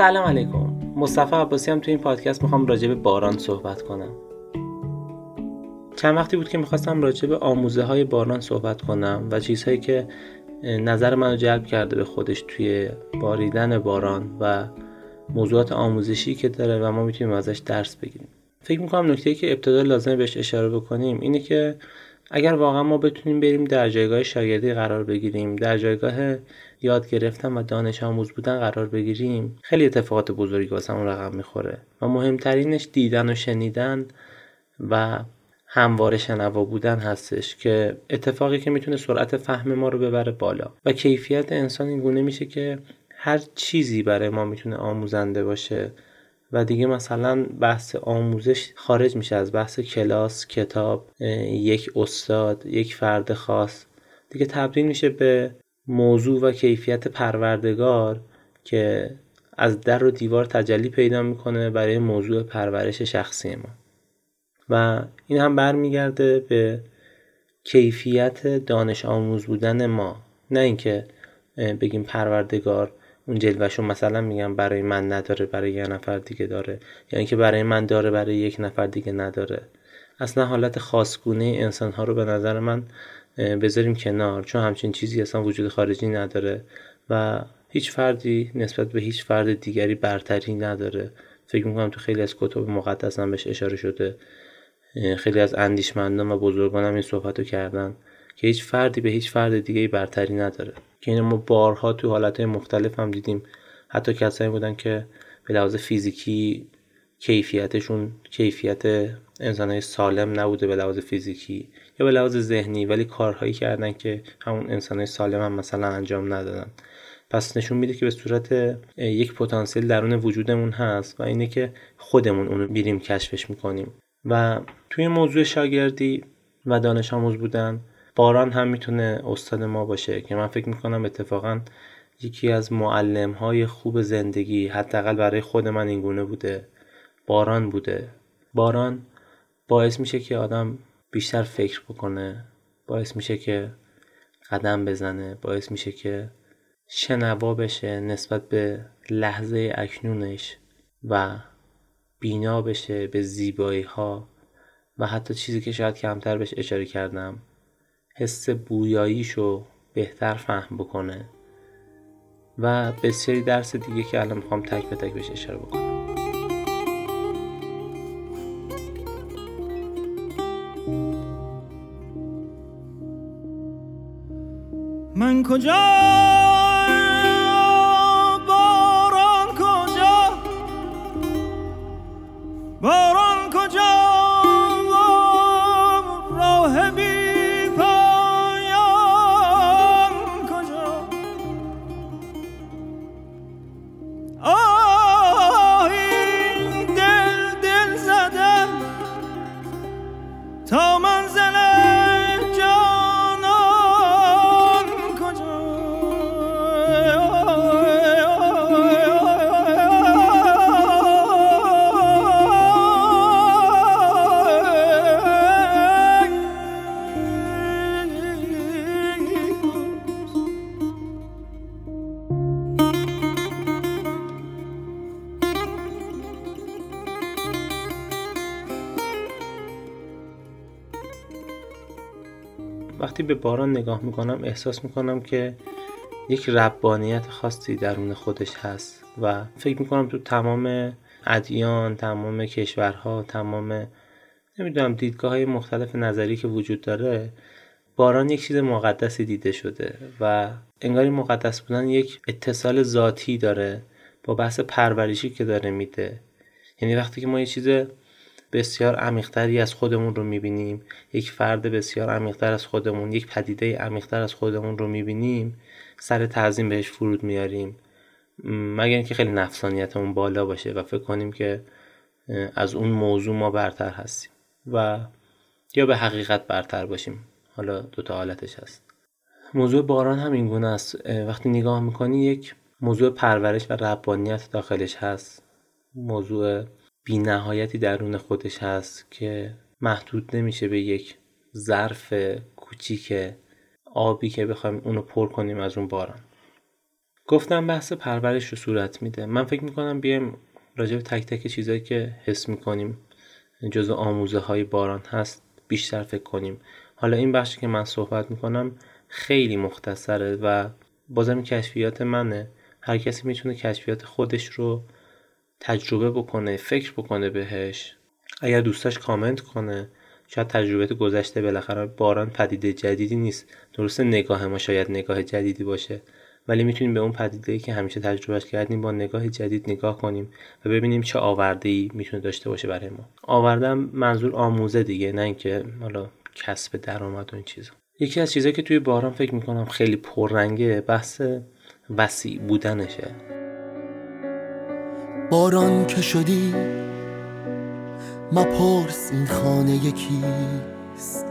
سلام علیکم. مصطفی عباسی هم تو این پادکست می‌خوام راجع به باران صحبت کنم. چند وقتی بود که می‌خواستم راجع به آموزه های باران صحبت کنم و چیزهایی که نظر منو جلب کرده به خودش توی باریدن باران و موضوعات آموزشی که داره و ما می‌تونیم ازش درس بگیریم. فکر می‌کنم نکته که ابتدا لازمه بهش اشاره بکنیم اینه که اگر واقعا ما بتونیم بریم در جایگاه شاگردی قرار بگیریم در جایگاه یاد گرفتن و دانش آموز بودن قرار بگیریم خیلی اتفاقات بزرگی واسمون رقم می‌خوره. و مهمترینش دیدن و شنیدن و همواره شنوا بودن هستش که اتفاقی که می‌تونه سرعت فهم ما رو ببره بالا. و کیفیت انسان این گونه میشه که هر چیزی برای ما می‌تونه آموزنده باشه. و دیگه مثلا بحث آموزش خارج میشه از بحث کلاس کتاب یک استاد یک فرد خاص. دیگه تبدیل میشه به موضوع و کیفیت پروردگار که از در و دیوار تجلی پیدا می‌کنه برای موضوع پرورش شخصی ما. و این هم برمیگرده به کیفیت دانش آموز بودن ما. نه اینکه بگیم پروردگار اون جلوشو مثلا میگم برای من نداره برای یه نفر دیگه داره یا یعنی اینکه برای من داره برای یک نفر دیگه نداره. اصلا حالت خاصگونه انسان ها رو به نظر من بذاریم کنار. چون همچین چیزی اصلا وجود خارجی نداره و هیچ فردی نسبت به هیچ فرد دیگری برتری نداره. فکر می‌کنم تو خیلی از کتب مقدس هم بهش اشاره شده. خیلی از اندیشمندان و بزرگان هم این صحبت رو کردن که هیچ فردی به هیچ فرد دیگه برتری نداره. که این ما بارها تو حالتهای مختلف هم دیدیم. حتی کسایی بودن که به لحاظ فیزیکی کیفیتشون کیفیت انسانهای سالم نبوده به لحاظ فیزیکی یا به لحاظ ذهنی ولی کارهایی کردن که همون انسانهای سالم هم مثلا انجام ندادن. پس نشون میده که به صورت یک پتانسیل درون وجودمون هست و اینه که خودمون اونو بیریم کشفش می‌کنیم. و توی موضوع شاگردی و دانش آموز بودن باران هم می‌تونه استاد ما باشه که من فکر می‌کنم اتفاقا یکی از معلم های خوب زندگی حداقل برای خود من اینگونه بوده. باران بوده. باران باعث میشه که آدم بیشتر فکر بکنه باعث میشه که قدم بزنه باعث میشه که شنوا بشه نسبت به لحظه اکنونش و بینا بشه به زیبایی ها و حتی چیزی که شاید کمتر بهش اشاره کردم حس بویاییشو بهتر فهم بکنه و بسیاری درس دیگه که الان می‌خوام تک به تک بهش اشاره بکنم. من کجا وقتی به باران نگاه می‌کنم احساس می‌کنم که یک ربانیت خاصی درون خودش هست و فکر می‌کنم تو تمام ادیان تمام کشورها تمام نمی‌دونم دیدگاه های مختلف نظری که وجود داره باران یک چیز مقدسی دیده شده و انگاری مقدس بودن یک اتصال ذاتی داره با بحث پرورشی که داره میده. یعنی وقتی که ما یه چیز بسیار عمیقتری از خودمون رو می‌بینیم. یک فرد بسیار عمیقتر از خودمون یک پدیده عمیقتر از خودمون رو می‌بینیم سر تعظیم بهش فرود میاریم. مگر اینکه خیلی نفسانیتمون بالا باشه و فکر کنیم که از اون موضوع ما برتر هستیم و یا به حقیقت برتر باشیم. حالا دوتا حالتش هست. موضوع باران هم این گونه است. وقتی نگاه می‌کنی یک موضوع پرورش و ربانیت داخلش هست. موضوع بی نهایتی درون خودش هست که محدود نمیشه به یک ظرف کوچیک آبی که بخوایم اونو پر کنیم از اون باران. گفتم بحث پرورش رو صورت میده. من فکر می‌کنم بیایم راجع به تک تک چیزایی که حس می‌کنیم جزو آموزه های باران هست بیشتر فکر کنیم. حالا این بخشی که من صحبت می‌کنم خیلی مختصره و بازم کشفیات منه. هر کسی می‌تونه کشفیات خودش رو تجربه بکنه فکر بکنه بهش. اگر دوستاش کامنت کنه شاید تجربه گذشته بالاخره باران پدیده جدیدی نیست. درسته نگاه ما شاید نگاه جدیدی باشه ولی می‌تونیم به اون پدیده که همیشه تجربهش کردیم با نگاه جدید نگاه کنیم و ببینیم چه آورده ای می‌تونه داشته باشه برای ما. آوردم منظور آموزه دیگه نه اینکه حالا کسب درآمد و این چیزا. یکی از چیزایی که توی باران فکر می‌کنم خیلی پررنگه بحث وسیع بودنشه. باران که شدی مپرس این خانه یکیست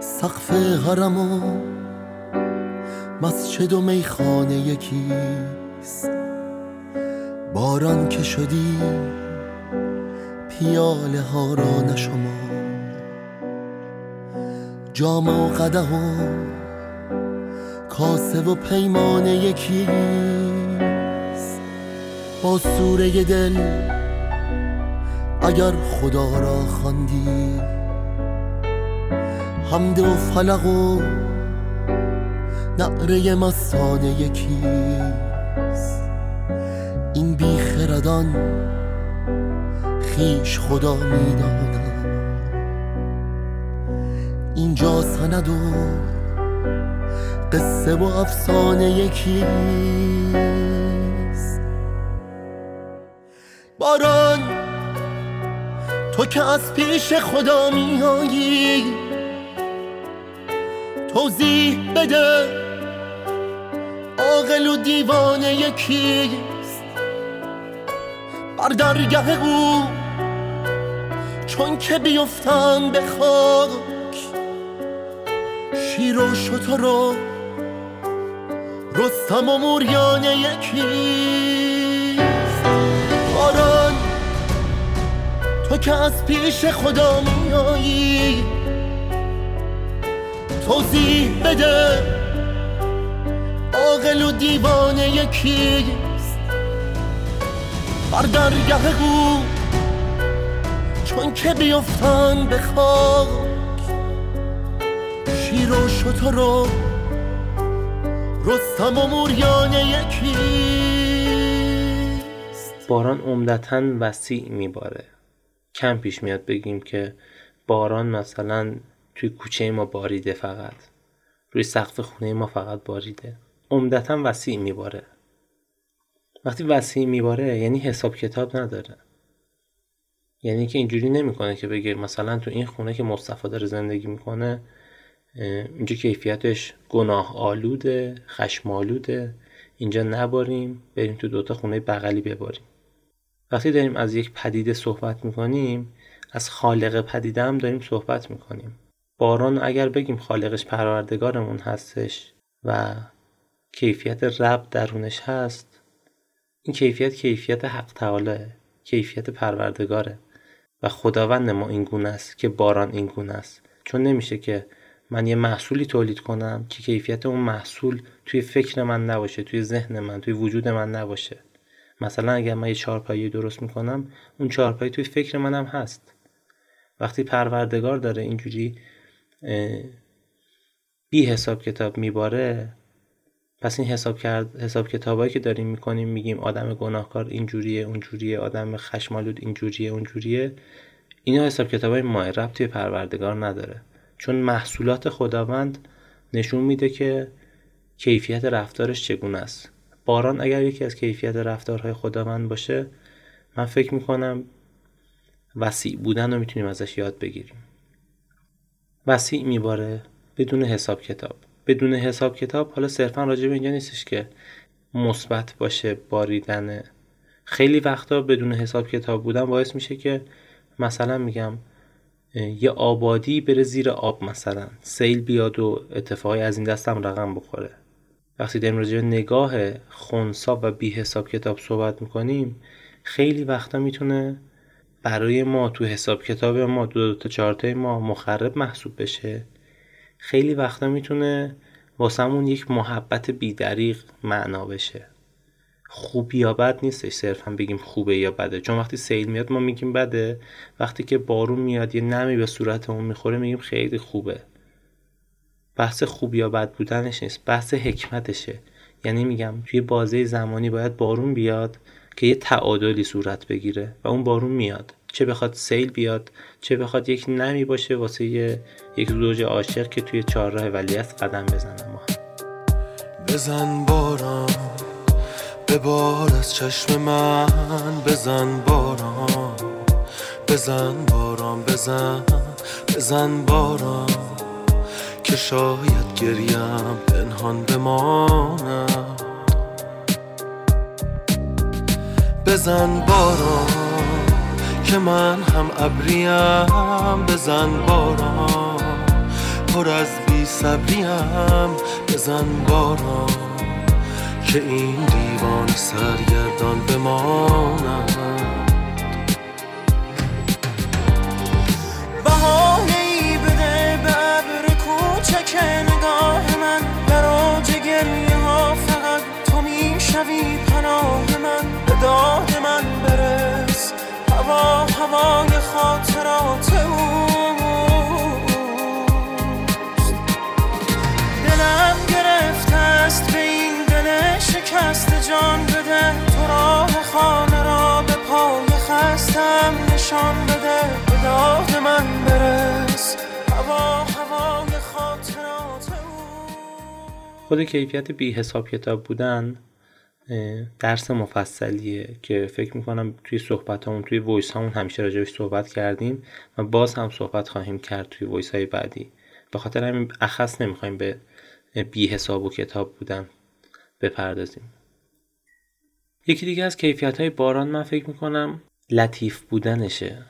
سقف حرم و مسجد و میخانه یکیست باران که شدی پیاله ها را نشما. جام و قده و کاسه و پیمانه یکیست با سوره دل. اگر خدا را خواندی حمد و فلق و نعره مستانه یکیست. این بیخردان خیش خدا می‌دانم اینجا سند و قصه و افسانه یکیست. تو که از پیش خدا میایی توضیح بده. عاقل و دیوانه یکیست. بر درگه او. چون که بیفتن به خاک. شیر و شتر و رستم و موریان یکیست. تو که از پیش خدا میایی توضیح بده. عاقل و دیوانه یکیست. بر درگه او چون که بیفتن به خاک. شیر و شتر و رستم و موریان یکیست. باران عمدتا وسیع میباره. کم پیش میاد بگیم که باران مثلا توی کوچه ما باریده فقط. روی سقف خونه ما فقط باریده. عمدتا وسیع میباره. وقتی وسیع میباره یعنی حساب کتاب نداره. یعنی که اینجوری نمی‌کنه که بگه مثلا تو این خونه که مصطفی داره زندگی می‌کنه اینجا کیفیتش گناه آلوده خشم آلوده اینجا نباریم بریم تو دوتا خونه بغلی بباریم. وقتی داریم از یک پدیده صحبت می‌کنیم از خالق پدیده هم داریم صحبت می‌کنیم. باران اگر بگیم خالقش پروردگارمون هستش و کیفیت رب درونش هست این کیفیت کیفیت حق تعالی کیفیت پروردگاره و خداوند ما این گونه است که باران این گونه است. چون نمیشه که من یه محصولی تولید کنم که کیفیت اون محصول توی فکر من نباشه توی ذهن من توی وجود من نباشه. مثلا اگر من یه چهارپایی درست می‌کنم اون چهارپایی توی فکر منم هست. وقتی پروردگار داره اینجوری بی حساب کتاب میباره پس این حساب کرد حساب کتابایی که داریم می‌کنیم میگیم آدم گناهکار اینجوریه اونجوریه آدم خشمالود اینجوریه اونجوریه اینا حساب کتابای ماه ربط توی پروردگار نداره. چون محصولات خداوند نشون میده که کیفیت رفتارش چگونه است. باران اگر یکی از کیفیت رفتارهای خداوند باشه من فکر می‌کنم وسیع بودن رو می‌تونیم ازش یاد بگیریم. وسیع میباره بدون حساب کتاب. بدون حساب کتاب حالا صرفا راجع به اینجا نیستش که مثبت باشه باریدن. خیلی وقتا بدون حساب کتاب بودن باعث میشه که مثلا میگم یه آبادی بره زیر آب مثلا. سیل بیاد و اتفاقی از این دستم رقم بخوره. وقتی داریم راجع نگاه خونسا و بی حساب کتاب صحبت می‌کنیم. خیلی وقتا می‌تونه برای ما تو حساب کتاب ما دو, دو تا چارتای ما مخرب محسوب بشه. خیلی وقتا می‌تونه واسمون یک محبت بیدریق معنا بشه. خوب یا بد نیستش صرفا بگیم خوبه یا بده. چون وقتی سیل میاد ما میگیم بده. وقتی که بارون میاد یه نمی به صورتمون می‌خوره میگیم خیلی خوبه. بحث خوب یا بد بودنش نیست بحث حکمتشه. یعنی میگم توی بازه زمانی باید بارون بیاد که یه تعادلی صورت بگیره و اون بارون میاد. چه بخواد سیل بیاد چه بخواد یک نمی باشه واسه یک زوج عاشق که توی چهارراه ولیعصر قدم بزنن ما. بزن باران بار از چشم من. بزن باران بزن باران بزن بزن باران. که شاید گریم پنهان بمانم بزن باران که من هم ابریم. بزن باران پر از بی صبریم. بزن باران که این دیوان سرگردان بماند. هوای خاطرات اوست. دلم گرفته است به این دل شکست جان بده. تو راه خانه را به پای خستم نشان بده. به داد من برس. هوا هوای خاطرات اوست. خود کیفیت بی حساب کتاب بودن درس مفصلیه که فکر می‌کنم توی صحبت هامون توی voice هامون همیشه راجبش صحبت کردیم و باز هم صحبت خواهیم کرد توی voice های بعدی. به خاطر همین اخص نمی‌خوایم به بی حساب و کتاب بودن بپردازیم. یکی دیگه از کیفیت های باران من فکر می‌کنم لطیف بودنشه.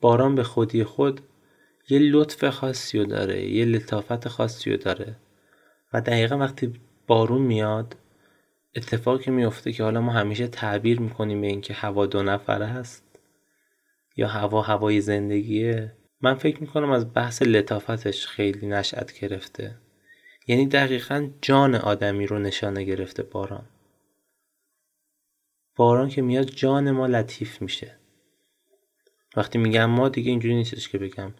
باران به خودی خود یه لطف خاصی رو داره یه لطافت خاصی رو داره. و دقیقا وقتی بارون میاد اتفاقی میفته که حالا ما همیشه تعبیر می‌کنیم به اینکه هوا دو نفره هست یا هوا هوای زندگیه. من فکر می‌کنم از بحث لطافتش خیلی نشأت گرفته. یعنی دقیقا جان آدمی رو نشانه گرفته باران. باران که میاد جان ما لطیف میشه. وقتی میگم ما دیگه اینجوری نیستش که بگم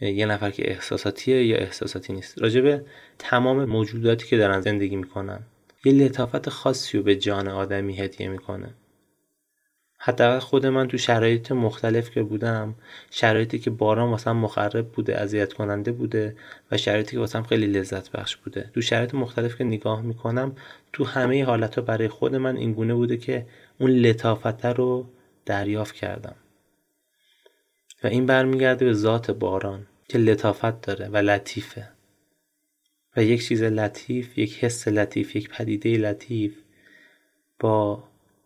یه نفر که احساساتیه یا احساساتی نیست. راجبه تمام موجوداتی که دارن زندگی می‌کنن. یه لطافت خاصی رو به جان آدمی هدیه می‌کنه. حداقل خود من تو شرایط مختلف که بودم شرایطی که باران واسم مخرب بوده اذیت کننده بوده و شرایطی که واسم خیلی لذت بخش بوده. تو شرایط مختلف که نگاه می‌کنم تو همه حالتها برای خود من اینگونه بوده که اون لطافت رو دریافت کردم. و این برمیگرده به ذات باران که لطافت داره و لطیفه. و یک چیز لطیف یک حس لطیف یک پدیده لطیف با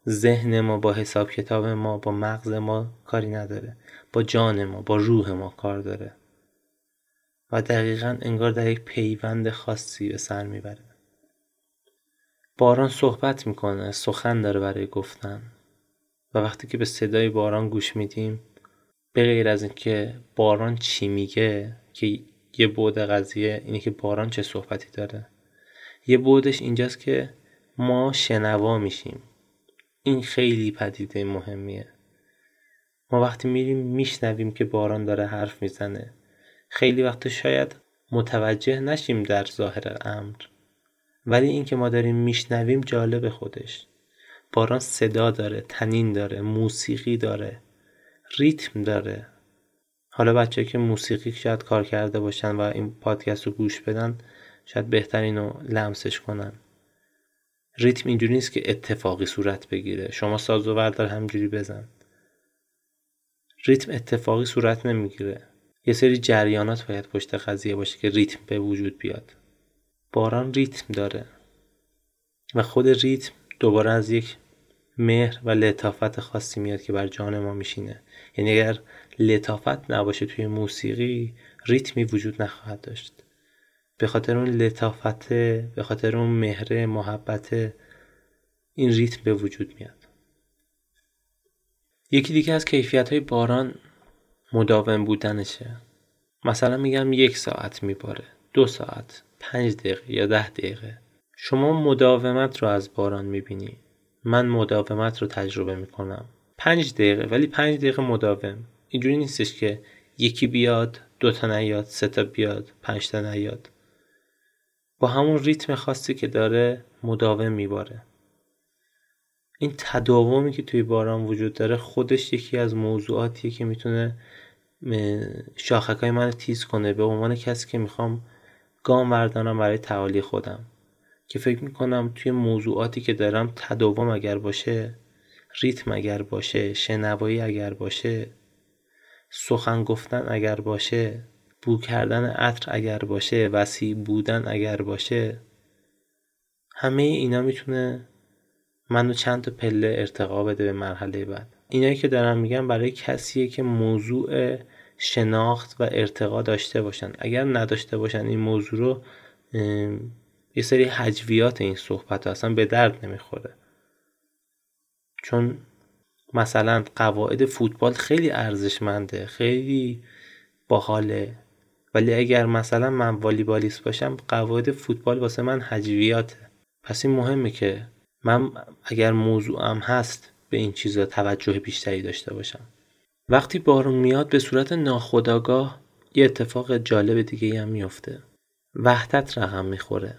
ذهن ما با حساب کتاب ما با مغز ما کاری نداره. با جان ما با روح ما کار داره. و دقیقا انگار در یک پیوند خاصی به سر می‌بره. باران صحبت می‌کنه سخن داره برای گفتن. و وقتی که به صدای باران گوش میدیم به غیر از اینکه باران چی میگه که یه بعد قضیه اینه که باران چه صحبتی داره. یه بعدش اینجاست که ما شنوا میشیم. این خیلی پدیده مهمیه. ما وقتی میریم میشنویم که باران داره حرف می‌زنه. خیلی وقت شاید متوجه نشیم در ظاهر امر. ولی اینکه ما داریم میشنویم جالب خودش. باران صدا داره تنین داره موسیقی داره ریتم داره. حالا بچه که موسیقی شاید کار کرده باشن و این پادکست رو گوش بدن شاید بهتر اینو لمسش کنن. ریتم اینجوری نیست که اتفاقی صورت بگیره. شما ساز و بردار همجوری بزن. ریتم اتفاقی صورت نمی‌گیره. یه سری جریانات باید پشت قضیه باشه که ریتم به وجود بیاد. باران ریتم داره. و خود ریتم دوباره از یک مهر و لطافت خاصی میاد که بر جان ما میشینه. یعنی اگر لطافت نباشه توی موسیقی ریتمی وجود نخواهد داشت. به خاطر اون لطافت به خاطر اون مهر محبت این ریتم به وجود میاد. یکی دیگه از کیفیت های باران مداوم بودنشه. مثلا میگم یک ساعت میباره دو ساعت پنج دقیقه یا ده دقیقه. شما مداومت رو از باران می‌بینی. من مداومت رو تجربه می‌کنم. پنج دقیقه ولی پنج دقیقه مداوم. اینجوری نیستش که یکی بیاد دو تا نیاد سه تا بیاد پنج تا نیاد. با همون ریتم خاصی که داره مداوم میباره. این تداومی که توی باران وجود داره خودش یکی از موضوعاتیه که می‌تونه شاخکای من تیز کنه. به عنوان کسی که می‌خوام گام بردارم برای تعالی خودم. که فکر می‌کنم توی موضوعاتی که دارم تداوم اگر باشه ریتم اگر باشه شنوایی اگر باشه سخن گفتن اگر باشه بو کردن عطر اگر باشه وسیع بودن اگر باشه همه اینا می‌تونه منو چند تا پله ارتقا بده به مرحله بعد. اینایی که دارم میگم برای کسیه که موضوع شناخت و ارتقا داشته باشن. اگر نداشته باشن این موضوع رو یه سری حجویات این صحبت اصلا به درد نمی‌خوره. چون مثلا قواعد فوتبال خیلی ارزشمنده خیلی باحاله. ولی اگر مثلا من والیبالیست باشم قواعد فوتبال واسه من حجویاته. پس این مهمه که من اگر موضوعم هست به این چیزا توجه بیشتری داشته باشم. وقتی بارون میاد به صورت ناخودآگاه یه اتفاق جالب دیگه هم میفته. وحدت رقم می‌خوره.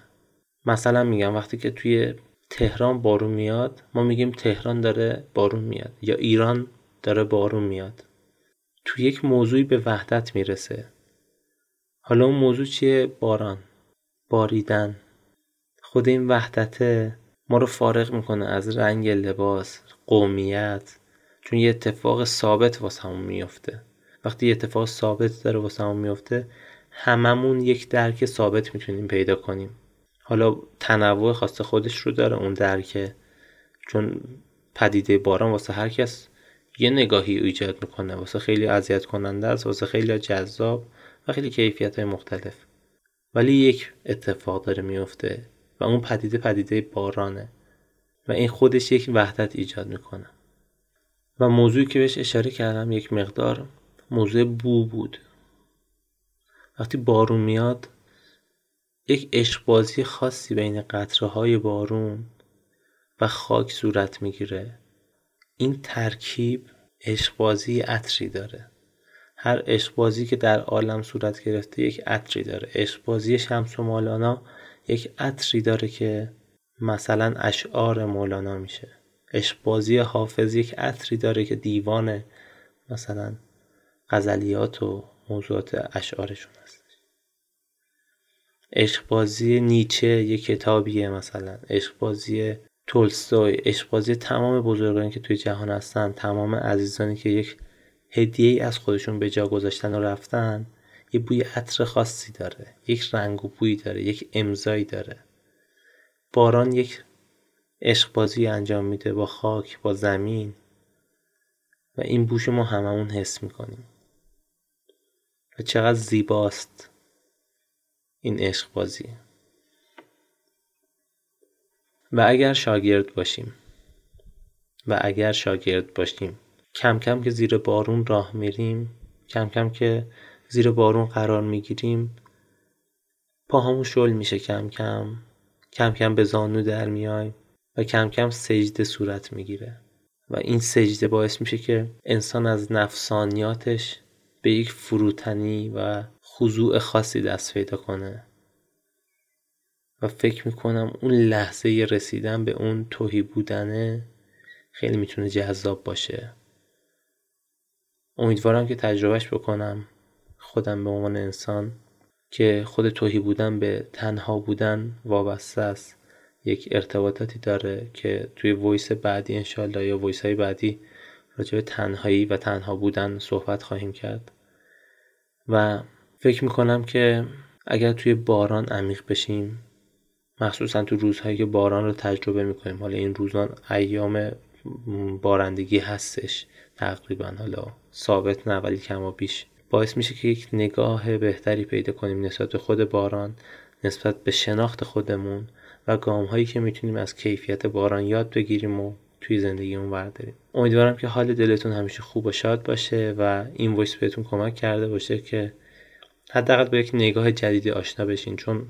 مثلا میگم وقتی که توی تهران بارون میاد ما میگیم تهران داره بارون میاد یا ایران داره بارون میاد. تو یک موضوعی به وحدت می‌رسه. حالا اون موضوع چیه؟ باران. باریدن. خود این وحدته ما رو فارغ می‌کنه از رنگ لباس قومیت چون یه اتفاق ثابت واسه همون میفته وقتی یه اتفاق ثابت داره واسه همون میفته هممون یک درک ثابت می‌تونیم پیدا کنیم. حالا تنوع خاص خودش رو داره اون درکه چون پدیده باران واسه هر کس یه نگاهی ایجاد می‌کنه واسه خیلی اذیت کننده است واسه خیلی جذاب و خیلی کیفیت های مختلف. ولی یک اتفاق داره میفته و اون پدیده پدیده بارانه و این خودش یک وحدت ایجاد می‌کنه. و موضوعی که بهش اشاره کردم یک مقدار موضوع بو بود. وقتی بارون میاد یک عشقبازی خاصی بین قطره های بارون و خاک صورت می‌گیره. این ترکیب عشقبازی عطری داره. هر عشقبازی که در عالم صورت گرفته یک عطری داره. عشقبازی شمس و مولانا یک عطری داره که مثلا اشعار مولانا میشه. عشقبازی حافظ یک عطری داره که دیوان مثلا غزلیات و موضوعات اشعارشون هست. عشقبازی نیچه یک کتابیه مثلا. عشقبازی تولستوی. عشقبازی تمام بزرگانی که توی جهان هستن تمام عزیزانی که یک هدیه ای از خودشون به جا گذاشتن و رفتن یه بوی عطر خاصی داره. یک رنگ و بویی داره یک امضایی داره. باران یک عشقبازی انجام میده با خاک با زمین. و این بوش ما هممون حس می‌کنیم. و چقدر زیباست. این عشق بازی. و اگر شاگرد باشیم. و اگر شاگرد باشیم. کم کم که زیر بارون راه میریم. کم کم که زیر بارون قرار می‌گیریم. پاهامون شل میشه کم کم. کم کم به زانو در میایم و کم کم سجده صورت می‌گیره. و این سجده باعث میشه که انسان از نفسانیاتش به یک فروتنی و خضوع خاصی دست پیدا کنه. و فکر می‌کنم اون لحظه رسیدن به اون توهی بودنه خیلی می‌تونه جذاب باشه. امیدوارم که تجربهش بکنم. خودم به عنوان انسان که خود توهی بودن به تنها بودن وابسته است. یک ارتباطاتی داره که توی voice بعدی انشالله یا voice های بعدی راجع به تنهایی و تنها بودن صحبت خواهیم کرد. و فکر می‌کنم که اگر توی باران عمیق بشیم مخصوصا تو روزهایی که باران رو تجربه می‌کنیم حالا این روزان ایام بارندگی هستش تقریبا حالا ثابت نه ولی کما بیش. باعث میشه که یک نگاه بهتری پیدا کنیم نسبت به خود باران نسبت به شناخت خودمون و گام هایی که می‌تونیم از کیفیت باران یاد بگیریم و توی زندگیمون برداریم امیدوارم که حال دلتون همیشه خوب و شاد باشه و این voice بهتون کمک کرده باشه که حداقل با یک نگاه جدیدی آشنا بشین چون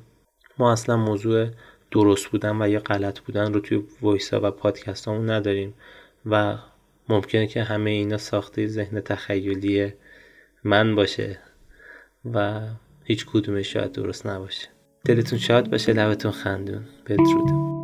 ما اصلا موضوع درست بودن و یا غلط بودن رو توی voice ها و پادکست هامون نداریم و ممکنه که همه اینا ساخته ذهن تخیلی من باشه و هیچ کدومش شاید درست نباشه. دلتون شاد باشه لبتون خندون. بدرود.